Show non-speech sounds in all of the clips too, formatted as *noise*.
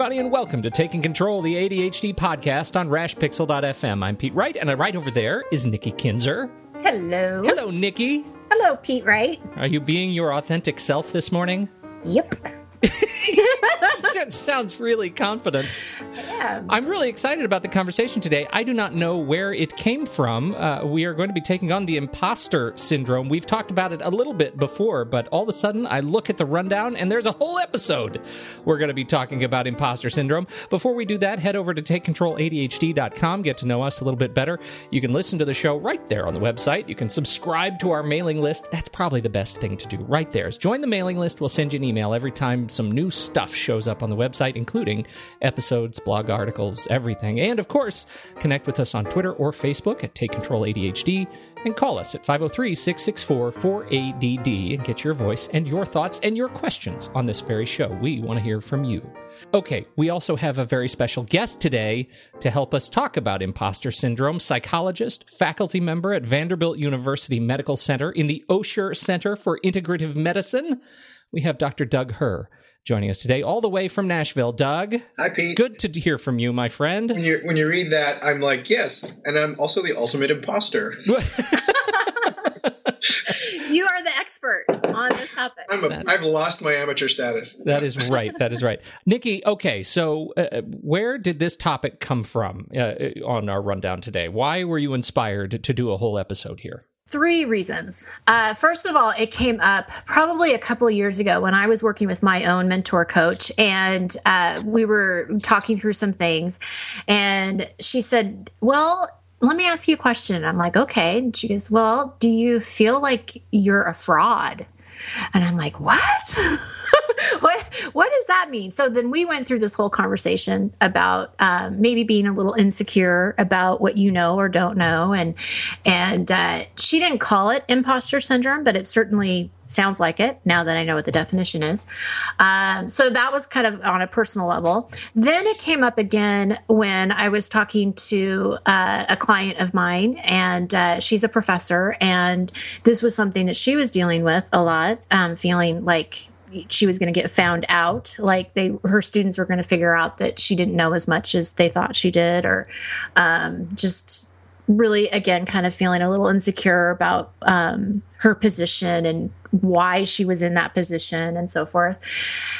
everybody, and welcome to Taking Control, the ADHD podcast on rashpixel.fm. I'm Pete Wright, and right over there is Nikki Kinzer. Hello. Hello, Nikki. Hello, Pete Wright. Are you being your authentic self this morning? Yep. *laughs* that sounds really confident. Yeah. I'm really excited about the conversation today. I do not know where it came from. Uh, we are going to be taking on the imposter syndrome. We've talked about it a little bit before, but all of a sudden I look at the rundown and there's a whole episode we're going to be talking about imposter syndrome. Before we do that, head over to takecontroladhd.com, get to know us a little bit better. You can listen to the show right there on the website. You can subscribe to our mailing list. That's probably the best thing to do right there. Is join the mailing list. We'll send you an email every time some new stuff shows up on the website, including episodes, blog articles, everything. And of course, connect with us on Twitter or Facebook at Take Control ADHD and call us at 503 664 4ADD and get your voice and your thoughts and your questions on this very show. We want to hear from you. Okay, we also have a very special guest today to help us talk about imposter syndrome psychologist, faculty member at Vanderbilt University Medical Center in the Osher Center for Integrative Medicine. We have Dr. Doug Herr joining us today, all the way from Nashville. Doug, Hi, Pete. good to hear from you, my friend. When you when you read that, I'm like, yes, and I'm also the ultimate imposter. *laughs* *laughs* You are the expert on this topic. I'm a, I've lost my amateur status. *laughs* That is right. That is right. Nikki, okay, so uh, where did this topic come from uh, on our rundown today? Why were you inspired to do a whole episode here? Three reasons. Uh, first of all, it came up probably a couple years ago when I was working with my own mentor coach, and uh, we were talking through some things. And she said, Well, let me ask you a question. And I'm like, Okay. And she goes, Well, do you feel like you're a fraud? And I'm like, What? *laughs* *laughs* what what does that mean? So then we went through this whole conversation about um, maybe being a little insecure about what you know or don't know. And and uh, she didn't call it imposter syndrome but it certainly sounds like it now that i know what the definition is. Um, so that was kind of on a personal level. Then it came up again when i was talking to uh, a client of mine and uh, she's a professor. And this was something that she was dealing with a lot um, feeling like she was going to get found out. Like they her students were going to figure out that she didn't know as much as they thought she did or um, just really again kind of feeling a little insecure about um, her position and why she was in that position and so forth.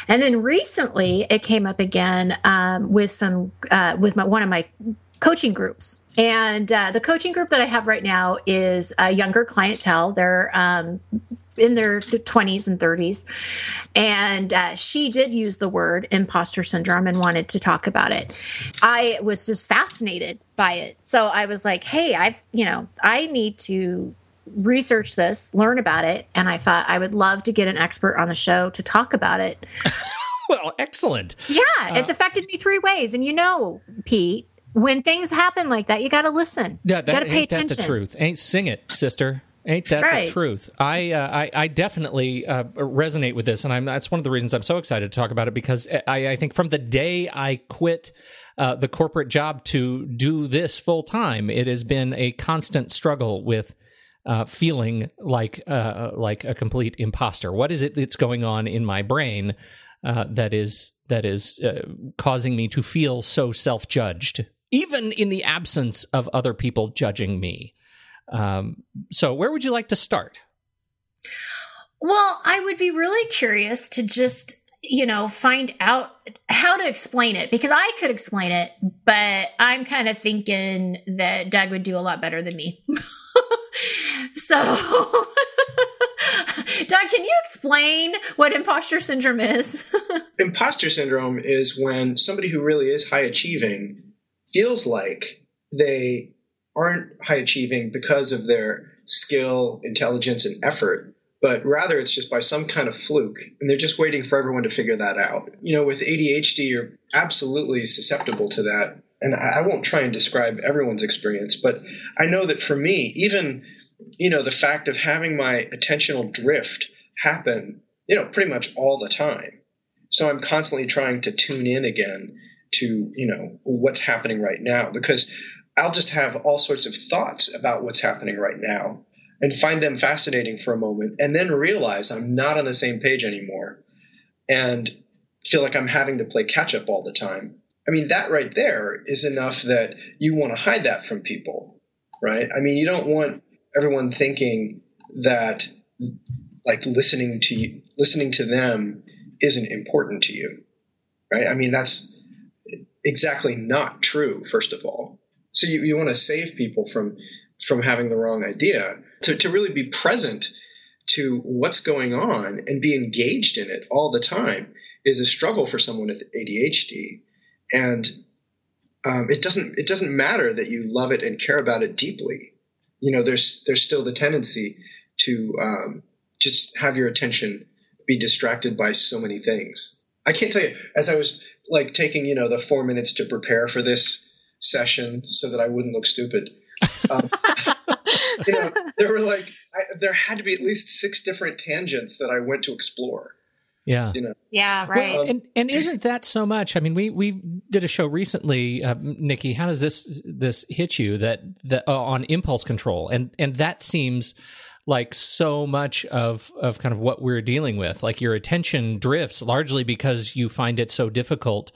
And then recently it came up again um, with some uh, with my, one of my coaching groups. And uh, the coaching group that i have right now is a younger clientele. They're um, in their 20s and 30s. And uh, she did use the word imposter syndrome and wanted to talk about it. I was just fascinated by it. So I was like, hey, I've, you know, I need to research this, learn about it. And I thought I would love to get an expert on the show to talk about it. *laughs* well, excellent. Yeah, it's uh, affected me three ways. And you know, Pete, when things happen like that, you got to listen. Yeah, that, you got to pay ain't attention. That the truth. Ain't sing it, sister. Ain't that right. the truth? I, uh, I, I definitely uh, resonate with this, and I'm, that's one of the reasons I'm so excited to talk about it because I, I think from the day I quit uh, the corporate job to do this full time, it has been a constant struggle with uh, feeling like uh, like a complete imposter. What is it that's going on in my brain uh, that is that is causing me to feel so self judged, even in the absence of other people judging me? Um, so, where would you like to start? Well, I would be really curious to just, you know, find out how to explain it because I could explain it, but I'm kind of thinking that Doug would do a lot better than me. *laughs* so, *laughs* Doug, can you explain what imposter syndrome is? *laughs* imposter syndrome is when somebody who really is high achieving feels like they aren't high achieving because of their skill, intelligence, and effort, but rather it's just by some kind of fluke. And they're just waiting for everyone to figure that out. You know, with ADHD, you're absolutely susceptible to that. And I won't try and describe everyone's experience, but I know that for me, even, you know, the fact of having my attentional drift happen, you know, pretty much all the time. So I'm constantly trying to tune in again to, you know, what's happening right now because I'll just have all sorts of thoughts about what's happening right now and find them fascinating for a moment and then realize I'm not on the same page anymore. And feel like I'm having to play catch up all the time. I mean, that right there is enough that you want to hide that from people, right? I mean, you don't want everyone thinking that like listening to you, listening to them isn't important to you, right? I mean, that's exactly not true. First of all, so you, you want to save people from from having the wrong idea to, to really be present to what's going on and be engaged in it all the time is a struggle for someone with ADHD. And um, it doesn't it doesn't matter that you love it and care about it deeply. You know, there's there's still the tendency to um, just have your attention be distracted by so many things. I can't tell you. As I was like taking you know the four minutes to prepare for this session so that I wouldn't look stupid. *laughs* Um, you know, there were like I, there had to be at least six different tangents that I went to explore. Yeah. You know. Yeah. Right. Well, and and isn't that so much? I mean, we we did a show recently, uh, Nikki. How does this this hit you that that uh, on impulse control and and that seems like so much of of kind of what we're dealing with. Like your attention drifts largely because you find it so difficult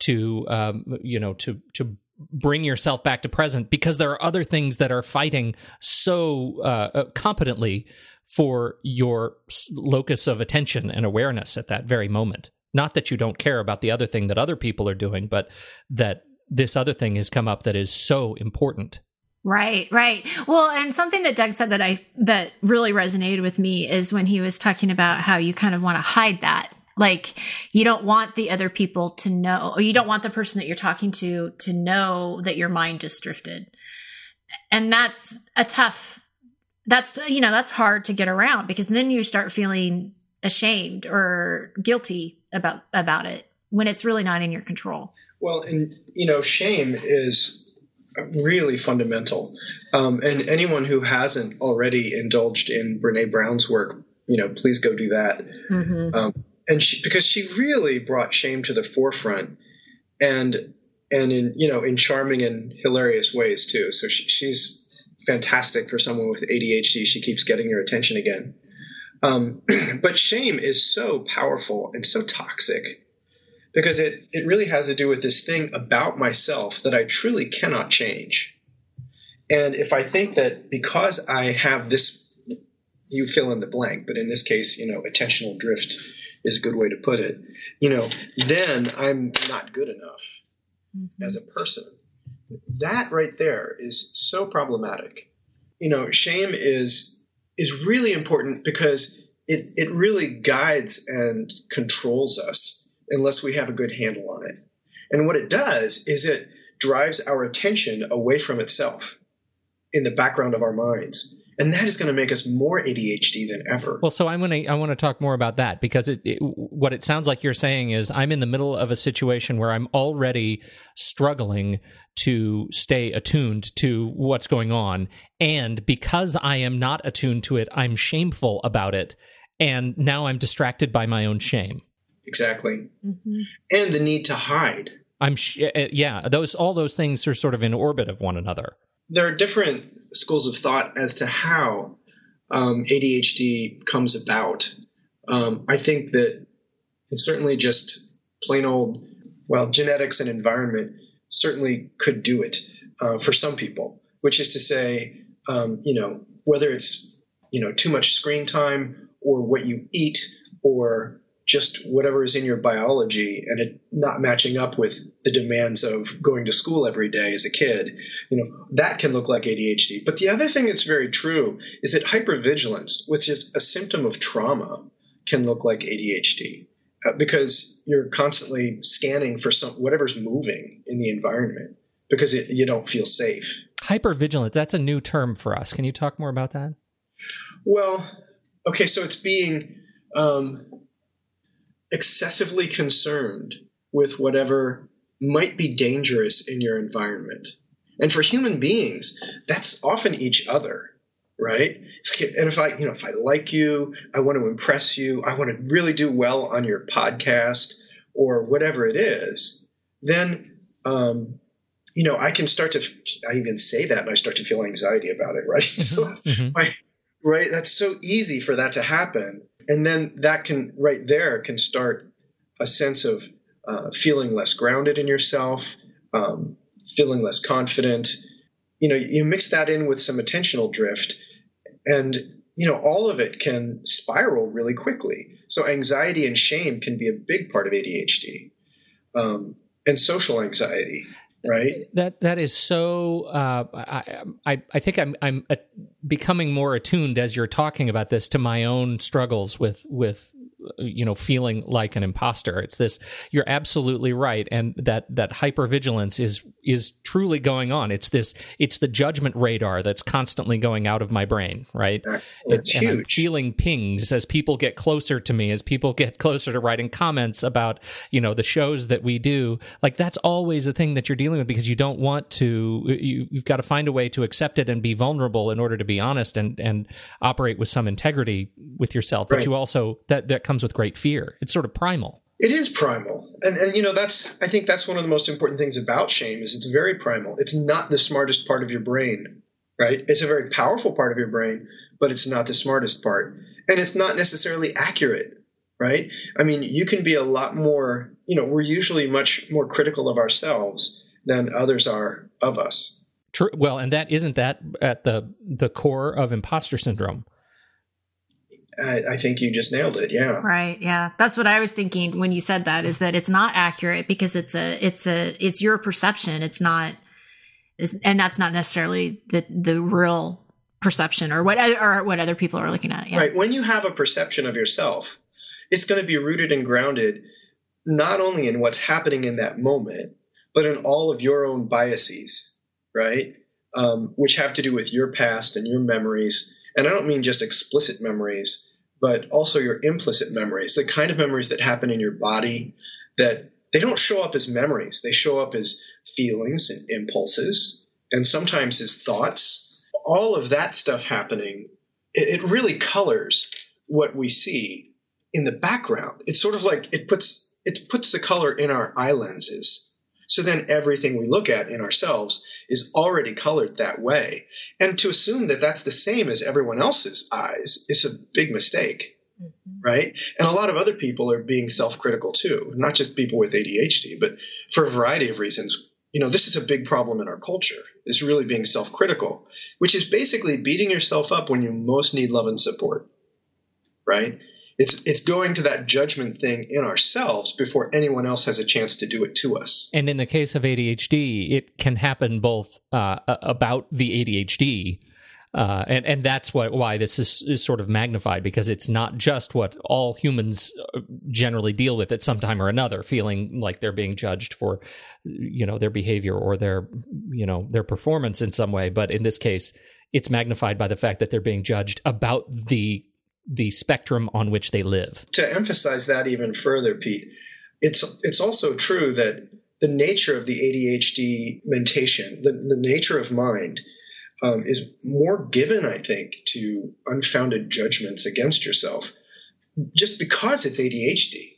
to um, you know to to bring yourself back to present because there are other things that are fighting so uh, uh competently for your locus of attention and awareness at that very moment. Not that you don't care about the other thing that other people are doing, but that this other thing has come up that is so important. Right, right. Well, and something that Doug said that I that really resonated with me is when he was talking about how you kind of want to hide that. Like you don't want the other people to know or you don't want the person that you're talking to to know that your mind just drifted. And that's a tough that's you know that's hard to get around because then you start feeling ashamed or guilty about about it when it's really not in your control well and you know shame is really fundamental um, and anyone who hasn't already indulged in Brené Brown's work you know please go do that mm-hmm. um, and she, because she really brought shame to the forefront and and in you know in charming and hilarious ways too so she, she's fantastic for someone with ADHD. She keeps getting your attention again. Um, *clears throat* but shame is so powerful and so toxic because it, it really has to do with this thing about myself that I truly cannot change. And if I think that because I have this, you fill in the blank, but in this case, you know, attentional drift is a good way to put it, you know, then I'm not good enough mm-hmm. as a person. That right there is so problematic. You know, shame is is really important because it, it really guides and controls us unless we have a good handle on it. And what it does is it drives our attention away from itself in the background of our minds and that is going to make us more ADHD than ever. Well, so I'm going to I want to talk more about that because it, it, what it sounds like you're saying is I'm in the middle of a situation where I'm already struggling to stay attuned to what's going on, and because I am not attuned to it, I'm shameful about it, and now I'm distracted by my own shame. Exactly, mm-hmm. and the need to hide. I'm sh- uh, yeah, those all those things are sort of in orbit of one another. There are different schools of thought as to how um, ADHD comes about. Um, I think that certainly just plain old, well, genetics and environment certainly could do it uh, for some people, which is to say, um, you know, whether it's, you know, too much screen time or what you eat or just whatever is in your biology and it not matching up with the demands of going to school every day as a kid, you know, that can look like ADHD. But the other thing that's very true is that hypervigilance, which is a symptom of trauma, can look like ADHD uh, because you're constantly scanning for some whatever's moving in the environment because it, you don't feel safe. Hypervigilance, that's a new term for us. Can you talk more about that? Well, okay, so it's being um, excessively concerned with whatever might be dangerous in your environment. And for human beings, that's often each other, right? and if I, you know, if I like you, I want to impress you, I want to really do well on your podcast or whatever it is, then, um, you know, I can start to, I even say that and I start to feel anxiety about it, right? *laughs* so, mm-hmm. my, right, that's so easy for that to happen and then that can right there can start a sense of uh, feeling less grounded in yourself, um, feeling less confident. You know, you mix that in with some attentional drift, and you know all of it can spiral really quickly. So anxiety and shame can be a big part of ADHD, um, and social anxiety right? That that is so uh, I, I i think i'm i'm becoming more attuned as you're talking about this to my own struggles with with you know feeling like an imposter. It's this you're absolutely right. And that that hypervigilance is is truly going on. It's this it's the judgment radar that's constantly going out of my brain right? It's and, huge. and I'm feeling pings as people get closer to me as people get closer to writing comments about you know the shows that we do. Like that's always a thing that you're dealing with because you don't want to you, you've got to find a way to accept it and be vulnerable in order to be honest and and operate with some integrity with yourself. But Right. you also that that comes with great fear. It's sort of primal It is primal, and and you know that's I think that's one of the most important things about shame is it's very primal. It's not the smartest part of your brain, right? It's a very powerful part of your brain, but it's not the smartest part, and it's not necessarily accurate, right? I mean, you can be a lot more. You know, we're usually much more critical of ourselves than others are of us. True. Well, and that isn't that at the the core of imposter syndrome. I, I think you just nailed it. Yeah. Right. Yeah. That's what I was thinking when you said that is that it's not accurate because it's a, it's a, it's your perception. It's not, it's, and that's not necessarily the, the real perception or what, or what other people are looking at. Yeah. Right. When you have a perception of yourself, it's going to be rooted and grounded not only in what's happening in that moment, but in all of your own biases, right? Um, which have to do with your past and your memories. And I don't mean just explicit memories, but also your implicit memories, the kind of memories that happen in your body that they don't show up as memories. They show up as feelings and impulses, and sometimes as thoughts. All of that stuff happening, it, it really colors what we see in the background. It's sort of like it puts it puts the color in our eye lenses. So then everything we look at in ourselves is already colored that way. And to assume that that's the same as everyone else's eyes is a big mistake, mm-hmm. right? And a lot of other people are being self critical too, not just people with ADHD, but for a variety of reasons. You know, this is a big problem in our culture, is really being self critical, which is basically beating yourself up when you most need love and support, right? It's, it's going to that judgment thing in ourselves before anyone else has a chance to do it to us. And in the case of ADHD, it can happen both uh, about the ADHD. Uh, and and that's what why this is, is sort of magnified because it's not just what all humans uh, generally deal with at some time or another, feeling like they're being judged for, you know, their behavior or their, you know, their performance in some way. But in this case, it's magnified by the fact that they're being judged about the the spectrum on which they live. To emphasize that even further, Pete, it's it's also true that the nature of the ADHD mentation, the, the nature of mind, um, is more given, I think, to unfounded judgments against yourself, just because it's ADHD.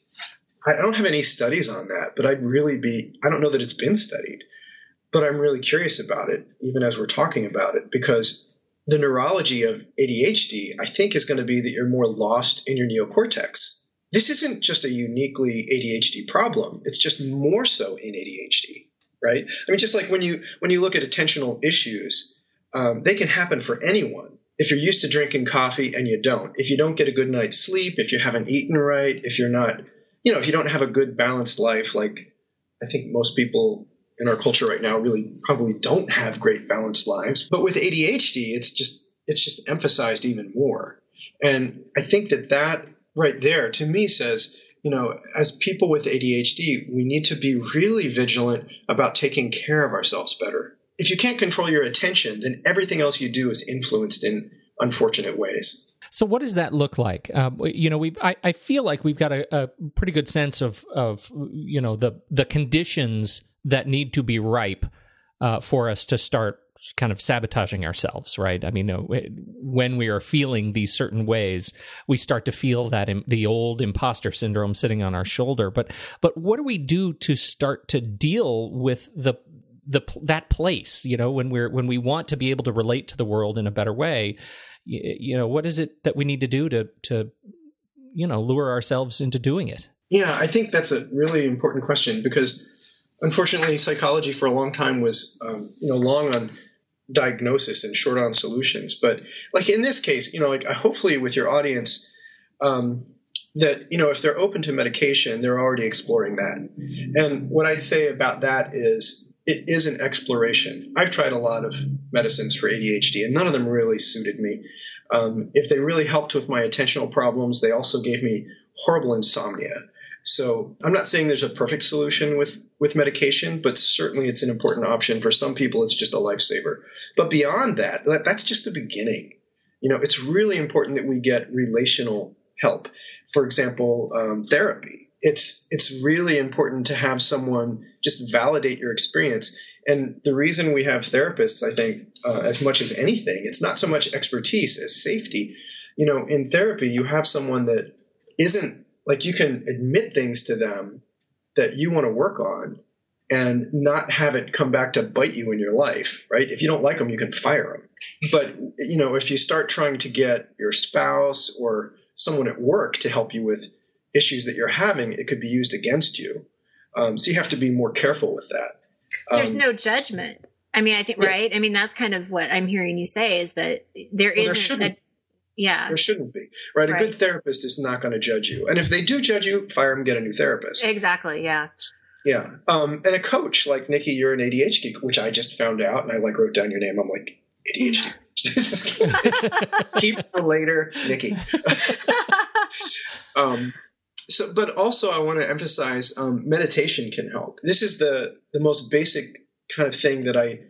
I don't have any studies on that, but I'd really be. I don't know that it's been studied, but I'm really curious about it, even as we're talking about it, because the neurology of ADHD, I think, is going to be that you're more lost in your neocortex. This isn't just a uniquely ADHD problem; it's just more so in ADHD, right? I mean, just like when you when you look at attentional issues, um, they can happen for anyone. If you're used to drinking coffee and you don't, if you don't get a good night's sleep, if you haven't eaten right, if you're not, you know, if you don't have a good balanced life, like I think most people in our culture right now really probably don't have great balanced lives. But with ADHD, it's just it's just emphasized even more. And I think that that right there to me says, you know, as people with ADHD, we need to be really vigilant about taking care of ourselves better. If you can't control your attention, then everything else you do is influenced in unfortunate ways. So, what does that look like? Uh, you know, we I, I feel like we've got a, a pretty good sense of of you know the the conditions that need to be ripe uh, for us to start kind of sabotaging ourselves, right? I mean, when we are feeling these certain ways, we start to feel that the old imposter syndrome sitting on our shoulder. But but what do we do to start to deal with the the that place? You know, when we're when we want to be able to relate to the world in a better way, you, you know, what is it that we need to do to to you know lure ourselves into doing it? Yeah, I think that's a really important question because unfortunately, psychology for a long time was, um, you know, long on diagnosis and short on solutions. But like in this case, you know, like hopefully with your audience, um, that you know if they're open to medication, they're already exploring that. And what I'd say about that is it is an exploration. I've tried a lot of medicines for ADHD, and none of them really suited me. Um, if they really helped with my attentional problems, they also gave me horrible insomnia. So I'm not saying there's a perfect solution with with medication, but certainly it's an important option for some people. It's just a lifesaver. But beyond that, that that's just the beginning. You know, it's really important that we get relational help. For example, um, therapy. It's it's really important to have someone just validate your experience. And the reason we have therapists, I think, uh, as much as anything, it's not so much expertise as safety. You know, in therapy, you have someone that isn't like you can admit things to them that you want to work on and not have it come back to bite you in your life, right? If you don't like them, you can fire them. But, you know, if you start trying to get your spouse or someone at work to help you with issues that you're having, it could be used against you. Um, so you have to be more careful with that. There's um, no judgment. I mean, I think, yeah. right? I mean, that's kind of what I'm hearing you say is that there well, a, yeah. There shouldn't be, right? A good therapist is not going to judge you. And if they do judge you, fire them, get a new therapist. Exactly. Yeah. Yeah. Um, and a coach like Nikki, you're an ADHD, which I just found out and I like wrote down your name. I'm like, ADHD. *laughs* *laughs* Keep for later, Nikki. *laughs* um, so, but also I want to emphasize um, meditation can help. This is the the most basic kind of thing that I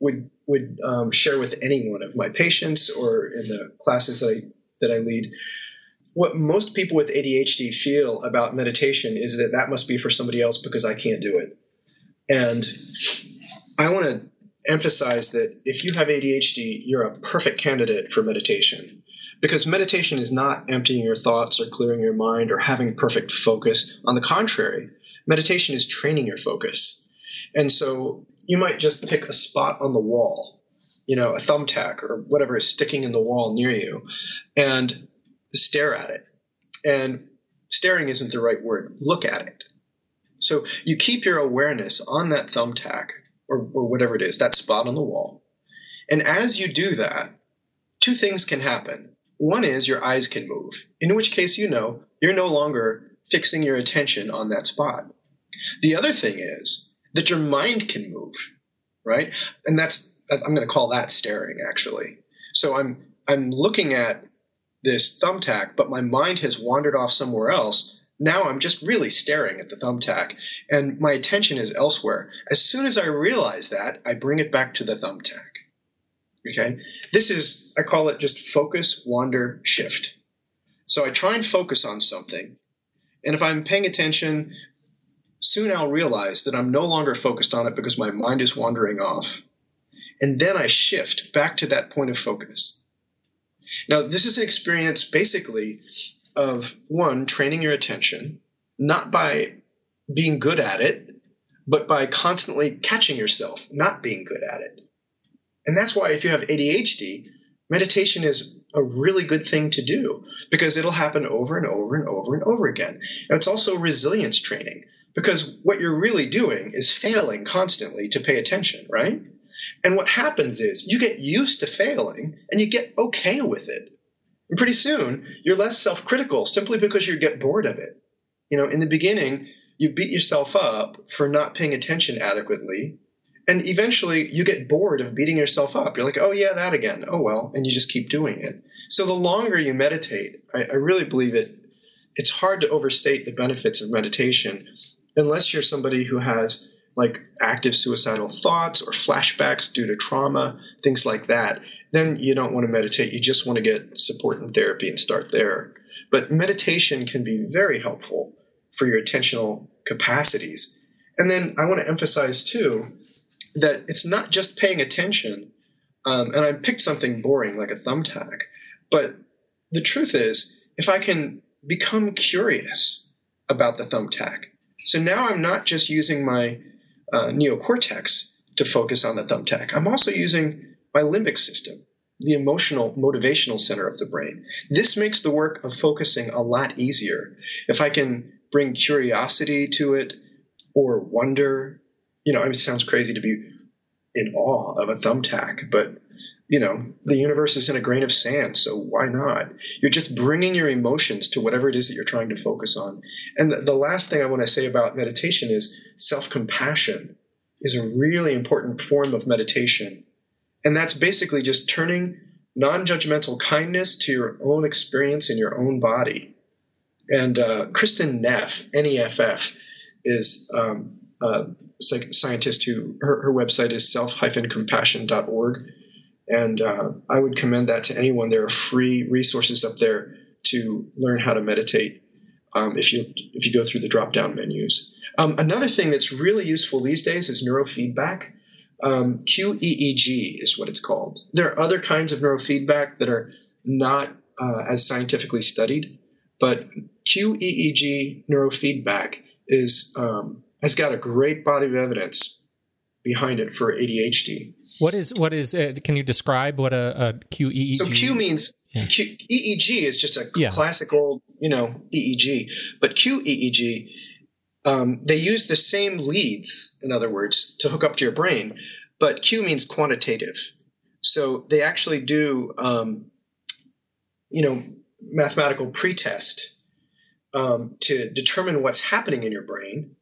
would would um, share with any one of my patients or in the classes that I that I lead. What most people with ADHD feel about meditation is that that must be for somebody else because I can't do it. And I want to emphasize that if you have ADHD, you're a perfect candidate for meditation. Because meditation is not emptying your thoughts or clearing your mind or having perfect focus. On the contrary, meditation is training your focus. And so you might just pick a spot on the wall, you know, a thumbtack or whatever is sticking in the wall near you, and stare at it. And staring isn't the right word. Look at it. So you keep your awareness on that thumbtack or, or whatever it is, that spot on the wall. And as you do that, two things can happen. One is your eyes can move, in which case you know you're no longer fixing your attention on that spot. The other thing is that your mind can move, right? And that's I'm going to call that staring actually. So I'm I'm looking at this thumbtack, but my mind has wandered off somewhere else now I'm just really staring at the thumbtack and my attention is elsewhere. As soon as I realize that, I bring it back to the thumbtack. Okay? This is, I call it just focus, wander, shift. So I try and focus on something. And if I'm paying attention, soon I'll realize that I'm no longer focused on it because my mind is wandering off. And then I shift back to that point of focus. Now, this is an experience basically of one, training your attention, not by being good at it, but by constantly catching yourself not being good at it. And that's why if you have ADHD, meditation is a really good thing to do because it'll happen over and over and over and over again. And it's also resilience training because what you're really doing is failing constantly to pay attention, right? And what happens is you get used to failing and you get okay with it. And pretty soon, you're less self critical simply because you get bored of it. You know, in the beginning, you beat yourself up for not paying attention adequately. And eventually, you get bored of beating yourself up. You're like, oh, yeah, that again. Oh, well. And you just keep doing it. So the longer you meditate, I, I really believe it, it's hard to overstate the benefits of meditation unless you're somebody who has like active suicidal thoughts or flashbacks due to trauma, things like that then you don't want to meditate. You just want to get support and therapy and start there. But meditation can be very helpful for your attentional capacities. And then I want to emphasize too that it's not just paying attention. Um, and I picked something boring like a thumbtack, but the truth is, if I can become curious about the thumbtack, so now I'm not just using my uh, neocortex to focus on the thumbtack. I'm also using my limbic system, the emotional motivational center of the brain. This makes the work of focusing a lot easier. If I can bring curiosity to it or wonder. You know, I mean, it sounds crazy to be in awe of a thumbtack, but you know, the universe is in a grain of sand, so why not? You're just bringing your emotions to whatever it is that you're trying to focus on. And the, last thing I want to say about meditation is self compassion is a really important form of meditation. And that's basically just turning non judgmental kindness to your own experience in your own body. And uh, Kristin Neff, N E F F, is um, a scientist who her, her website is self-compassion.org and uh, I would commend that to anyone. There are free resources up there to learn how to meditate um, if you if you go through the drop down menus. Um, another thing that's really useful these days is neurofeedback. Um, QEEG is what it's called. There are other kinds of neurofeedback that are not uh, as scientifically studied, but QEEG neurofeedback is um, has got a great body of evidence behind it for ADHD. What is what is? Uh, can you describe what a, a QEEG? So Q means yeah. Q, EEG is just a yeah. classic old you know EEG, but QEEG um, they use the same leads, in other words, to hook up to your brain, but Q means quantitative. So they actually do um, you know mathematical pretest um, to determine what's happening in your brain,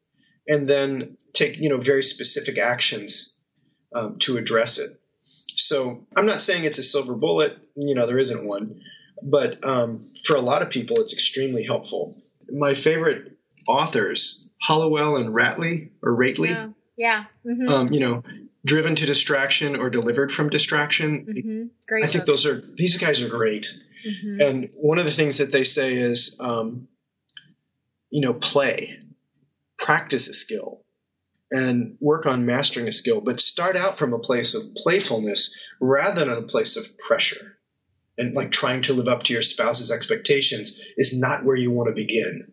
and then take you know very specific actions um, to address it. So I'm not saying it's a silver bullet. You know, there isn't one, but um, for a lot of people, it's extremely helpful. My favorite authors, Hallowell and Ratley or Rately. Oh, yeah. Mm-hmm. Um, you know, driven to distraction or delivered from distraction. Mm-hmm. Great. I think those are these guys are great. Mm-hmm. And one of the things that they say is, um, you know, play, practice a skill and work on mastering a skill, but start out from a place of playfulness rather than a place of pressure. And like trying to live up to your spouse's expectations is not where you want to begin.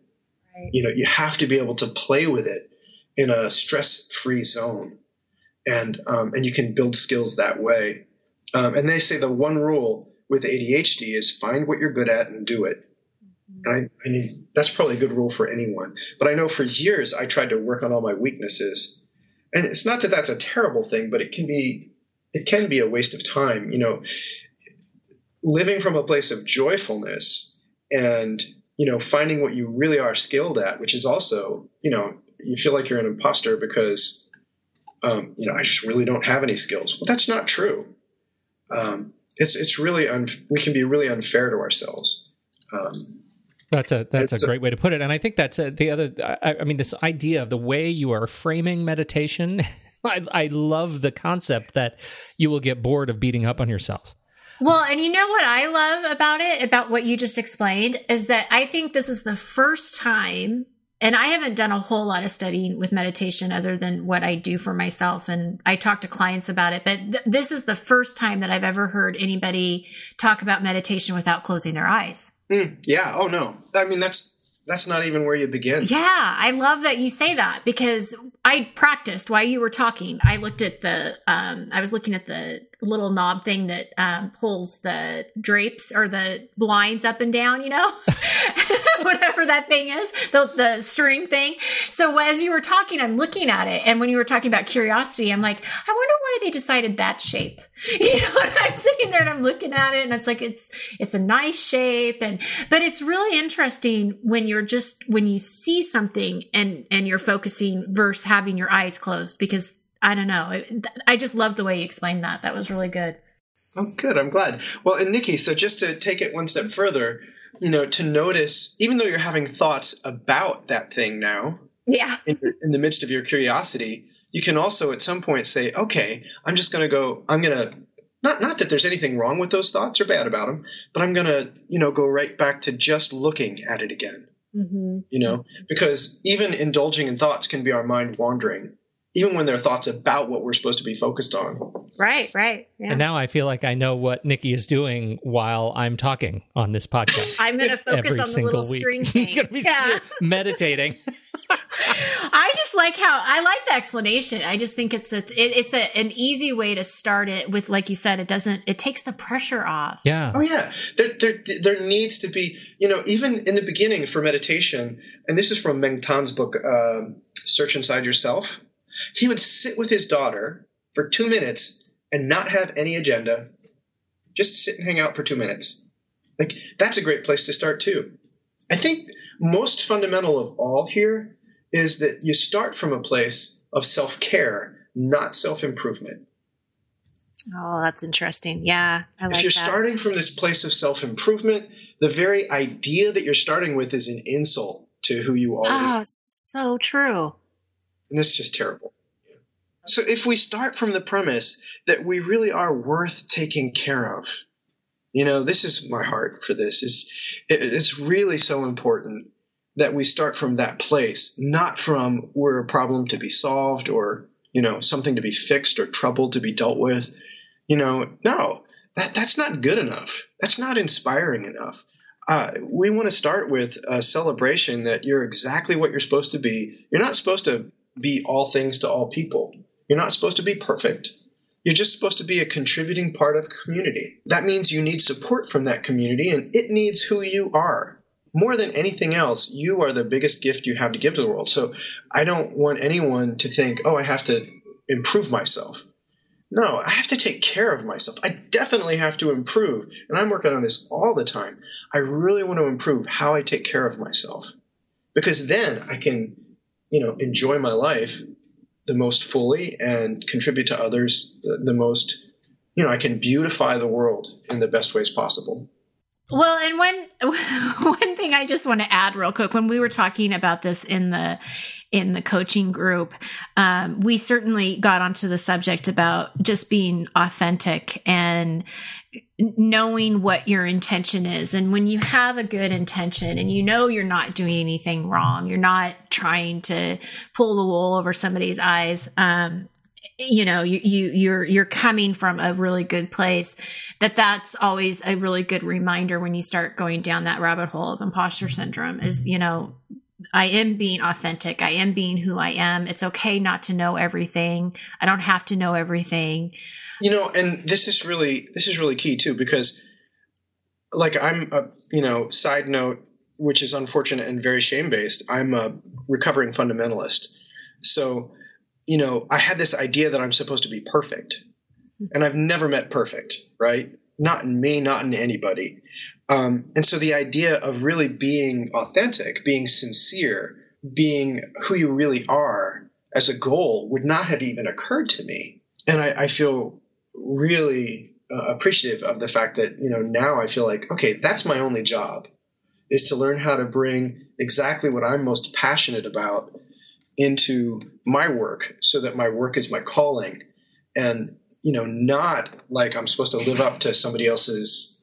Right. You know, you have to be able to play with it in a stress-free zone, and um, and you can build skills that way. Um, and they say the one rule with ADHD is find what you're good at and do it. I, I that's probably a good rule for anyone. But I know for years I tried to work on all my weaknesses. And it's not that that's a terrible thing, but it can be it can be a waste of time. You know, living from a place of joyfulness and you know finding what you really are skilled at, which is also you know you feel like you're an imposter because um, you know I just really don't have any skills. Well, that's not true. Um, it's it's really un- we can be really unfair to ourselves. Um, that's a that's it's a great way to put it, and I think that's a, the other. I, I, mean, this idea of the way you are framing meditation. *laughs* I, I love the concept that you will get bored of beating up on yourself. Well, and you know what I love about it, about what you just explained, is that I think this is the first time, and I haven't done a whole lot of studying with meditation other than what I do for myself. And I talk to clients about it, but th- this is the first time that I've ever heard anybody talk about meditation without closing their eyes. Mm, yeah. Oh no. I mean, that's that's not even where you begin. Yeah, I love that you say that because I practiced while you were talking. I looked at the, um, I was looking at the little knob thing that um, pulls the drapes or the blinds up and down, you know, *laughs* whatever that thing is, the, the string thing. So as you were talking, I'm looking at it. And when you were talking about curiosity, I'm like, I wonder why they decided that shape. *laughs* You know, I'm sitting there and I'm looking at it and it's like, it's, it's a nice shape. And, but it's really interesting when you're just, when you see something and, and you're focusing versus having your eyes closed because I don't know. I just love the way you explained that. That was really good. Oh, good. I'm glad. Well, and Nikki, so just to take it one step further, you know, to notice, even though you're having thoughts about that thing now, yeah, in, in the midst of your curiosity, you can also at some point say, okay, I'm just going to go, I'm going to, not, not that there's anything wrong with those thoughts or bad about them, but I'm going to, you know, go right back to just looking at it again. Mm-hmm. You know, because even indulging in thoughts can be our mind wandering even when there are thoughts about what we're supposed to be focused on. Right, right. Yeah. And now I feel like I know what Nikki is doing while I'm talking on this podcast. *laughs* I'm going to focus on the little week. string *laughs* thing. yeah. *laughs* meditating. I just like how I like the explanation. I just think it's a it, it's a, an easy way to start it with, like you said, it doesn't it takes the pressure off. Yeah. Oh yeah. There there there needs to be you know even in the beginning for meditation, and this is from Meng Tan's book, uh, Search Inside Yourself. He would sit with his daughter for two minutes and not have any agenda, just sit and hang out for two minutes. Like that's a great place to start too. I think most fundamental of all here is that you start from a place of self care, not self improvement. Oh, that's interesting. Yeah, I like if you're that. starting from this place of self improvement, the very idea that you're starting with is an insult to who you are. Oh, so true. And it's just terrible. So if we start from the premise that we really are worth taking care of, you know, this is my heart for this. Is it, it's really so important that we start from that place, not from we're a problem to be solved or you know something to be fixed or trouble to be dealt with. You know, no, that that's not good enough. That's not inspiring enough. Uh, we want to start with a celebration that you're exactly what you're supposed to be. You're not supposed to be all things to all people. You're not supposed to be perfect. You're just supposed to be a contributing part of community. That means you need support from that community and it needs who you are. More than anything else, you are the biggest gift you have to give to the world. So I don't want anyone to think, oh, I have to improve myself. No, I have to take care of myself. I definitely have to improve. And I'm working on this all the time. I really want to improve how I take care of myself. Because then I can, you know, enjoy my life the most fully and contribute to others the, the most you know i can beautify the world in the best ways possible Well, and when *laughs* one thing I just want to add real quick, when we were talking about this in the in the coaching group, um, we certainly got onto the subject about just being authentic and knowing what your intention is. And when you have a good intention and you know you're not doing anything wrong, you're not trying to pull the wool over somebody's eyes. Um, you know you, you you're you're coming from a really good place that that's always a really good reminder when you start going down that rabbit hole of imposter syndrome is you know I am being authentic. I am being who I am. It's okay not to know everything. I don't have to know everything. you know and this is really this is really key too because like i'm a you know side note which is unfortunate and very shame based i'm a recovering fundamentalist so you know i had this idea that i'm supposed to be perfect. And i've never met perfect right? Not in me not in anybody. Um, and so the idea of really being authentic being sincere being who you really are as a goal would not have even occurred to me. And I, I feel really uh, appreciative of the fact that you know now I feel like okay, that's my only job is to learn how to bring exactly what I'm most passionate about into my work, so that my work is my calling, and you know not like I'm supposed to live up to somebody else's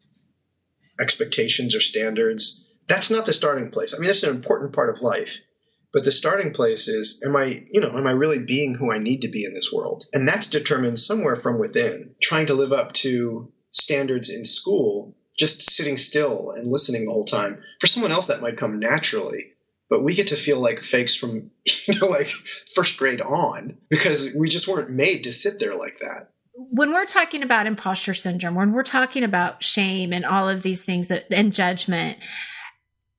expectations or standards. That's not the starting place. I mean, that's an important part of life. But the starting place is, am I, you know, am I really being who I need to be in this world? And that's determined somewhere from within. Trying to live up to standards in school, just sitting still and listening the whole time. For someone else, that might come naturally. But we get to feel like fakes from, *laughs* you know, like first grade on because we just weren't made to sit there like that. When we're talking about imposter syndrome, when we're talking about shame and all of these things that, and judgment,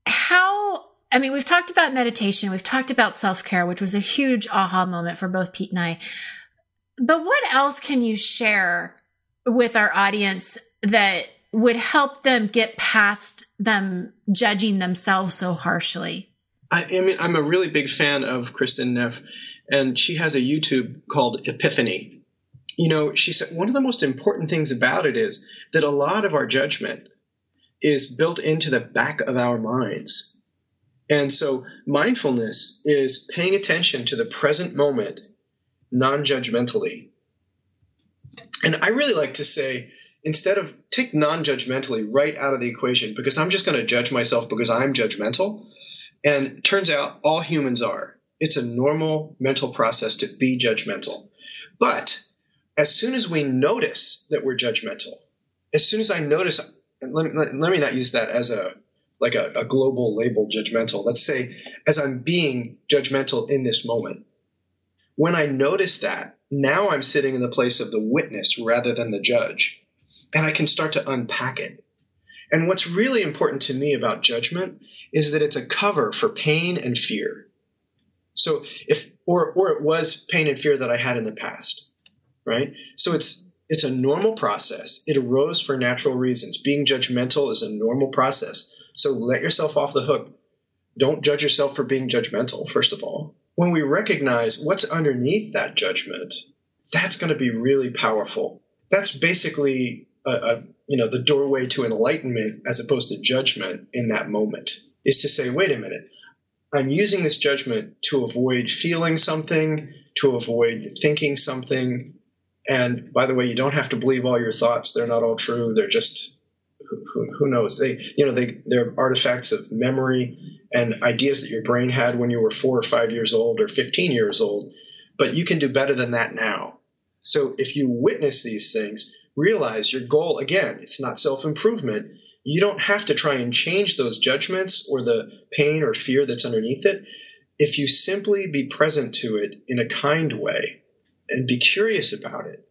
how I mean, we've talked about meditation, we've talked about self care, which was a huge aha moment for both Pete and I. But what else can you share with our audience that would help them get past them judging themselves so harshly? I, I mean, I'm a really big fan of Kristin Neff, and she has a YouTube called Epiphany. You know, she said one of the most important things about it is that a lot of our judgment is built into the back of our minds and so mindfulness is paying attention to the present moment non judgmentally. And I really like to say, instead of take non judgmentally right out of the equation, because I'm just going to judge myself because I'm judgmental. And turns out all humans are. It's a normal mental process to be judgmental. But as soon as we notice that we're judgmental, as soon as I notice, let me, let, let me not use that as a like a, a global label judgmental. Let's say, as I'm being judgmental in this moment, when I notice that, now I'm sitting in the place of the witness rather than the judge. And I can start to unpack it. And what's really important to me about judgment is that it's a cover for pain and fear. So if or or it was pain and fear that I had in the past, right? So it's it's a normal process. It arose for natural reasons. Being judgmental is a normal process. So let yourself off the hook. Don't judge yourself for being judgmental, first of all. When we recognize what's underneath that judgment, that's going to be really powerful. That's basically a, a, you know the doorway to enlightenment as opposed to judgment in that moment is to say, wait a minute, I'm using this judgment to avoid feeling something, to avoid thinking something. And by the way, you don't have to believe all your thoughts. They're not all true. They're just who, who knows? They you know they they're artifacts of memory and ideas that your brain had when you were four or five years old or 15 years old. But you can do better than that now. So if you witness these things, realize your goal again, it's not self improvement. You don't have to try and change those judgments or the pain or fear that's underneath it. If you simply be present to it in a kind way and be curious about it.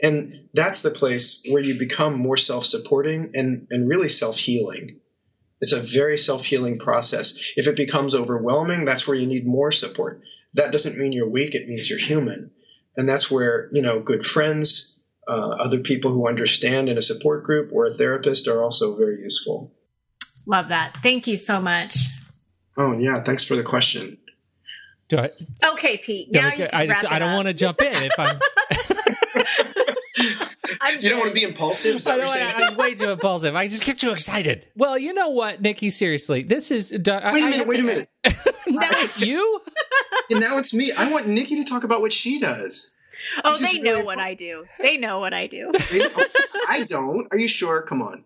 And that's the place where you become more self supporting and, and really self healing. It's a very self healing process. If it becomes overwhelming, that's where you need more support. That doesn't mean you're weak, it means you're human. And that's where, you know, good friends, uh, other people who understand in a support group or a therapist are also very useful. Love that. Thank you so much. Oh, yeah. Thanks for the question. Do I, okay, Pete. Now okay, you can wrap I, I don't want to jump in if I'm. *laughs* I'm You don't want to be impulsive? Is I what don't, you're saying? I, am way too impulsive. I just get too excited. Well, you know what, Nikki? Seriously, this is. Wait a I minute, have wait to- a minute. *laughs* now it's you. And *laughs* now it's me. I want Nikki to talk about what she does. Oh, they know really what I do. They know what I do. *laughs* I don't. Are you sure? Come on.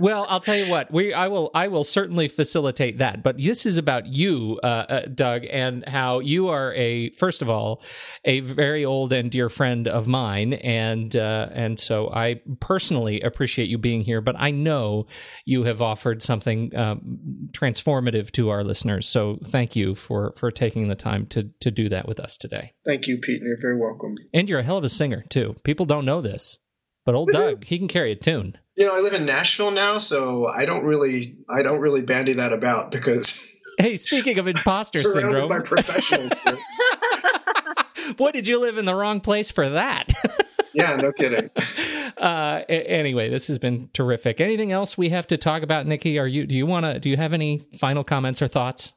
Well, I'll tell you what. We I will I will certainly facilitate that. But this is about you, uh, uh, Doug, and how you are a first of all a very old and dear friend of mine, and uh, and so I personally appreciate you being here. But I know you have offered something um, transformative to our listeners. So thank you for for taking the time to to do that with us today. Thank you, Pete, and you're very welcome. And you're a hell of a singer too. People don't know this, but old Doug he can carry a tune. You know, I live in Nashville now, so I don't really, I don't really bandy that about because *laughs* Hey, speaking of imposter syndrome, by professionals. *laughs* Boy, did you live in the wrong place for that. *laughs* yeah, no kidding. uh, anyway, this has been terrific. Anything else we have to talk about, Nikki? Are you? Do you want to? Do you have any final comments or thoughts?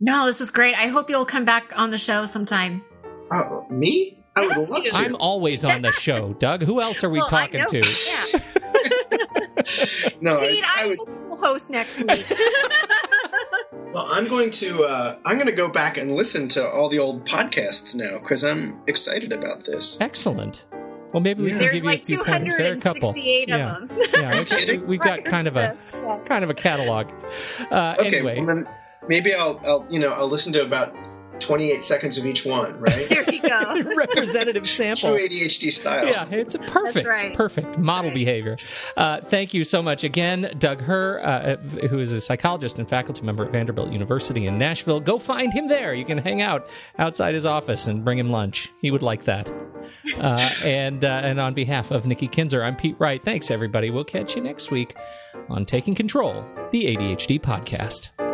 No, this is great. I hope you'll come back on the show sometime. Oh, me? I would love to. I'm always on the show, Doug. Who else are we Well, I talking know. to? Yeah. No, Pete, I, I I would. hope you'll host next week. *laughs* Well, I'm going to. Uh, I'm going to go back and listen to all the old podcasts now because I'm excited about this. Excellent. Well, maybe we Yeah. can There's give like you a few pointers. There are a couple. 268 Yeah. them. Yeah, we- *laughs* kidding? we've got kind to of a yes. kind of a catalog. Uh, Okay, anyway, well then maybe I'll, I'll, you know, I'll listen to about 28 seconds of each one, *laughs* right? There you go. *laughs* *laughs* representative sample. True ADHD style. Yeah, it's a perfect, right. perfect model right. behavior. Uh, thank you so much again, Doug Herr, uh, who is a psychologist and faculty member at Vanderbilt University in Nashville. Go find him there. You can hang out outside his office and bring him lunch. He would like that. Uh, and uh, and on behalf of Nikki Kinzer, I'm Pete Wright. Thanks everybody. We'll catch you next week on Taking Control, the ADHD podcast.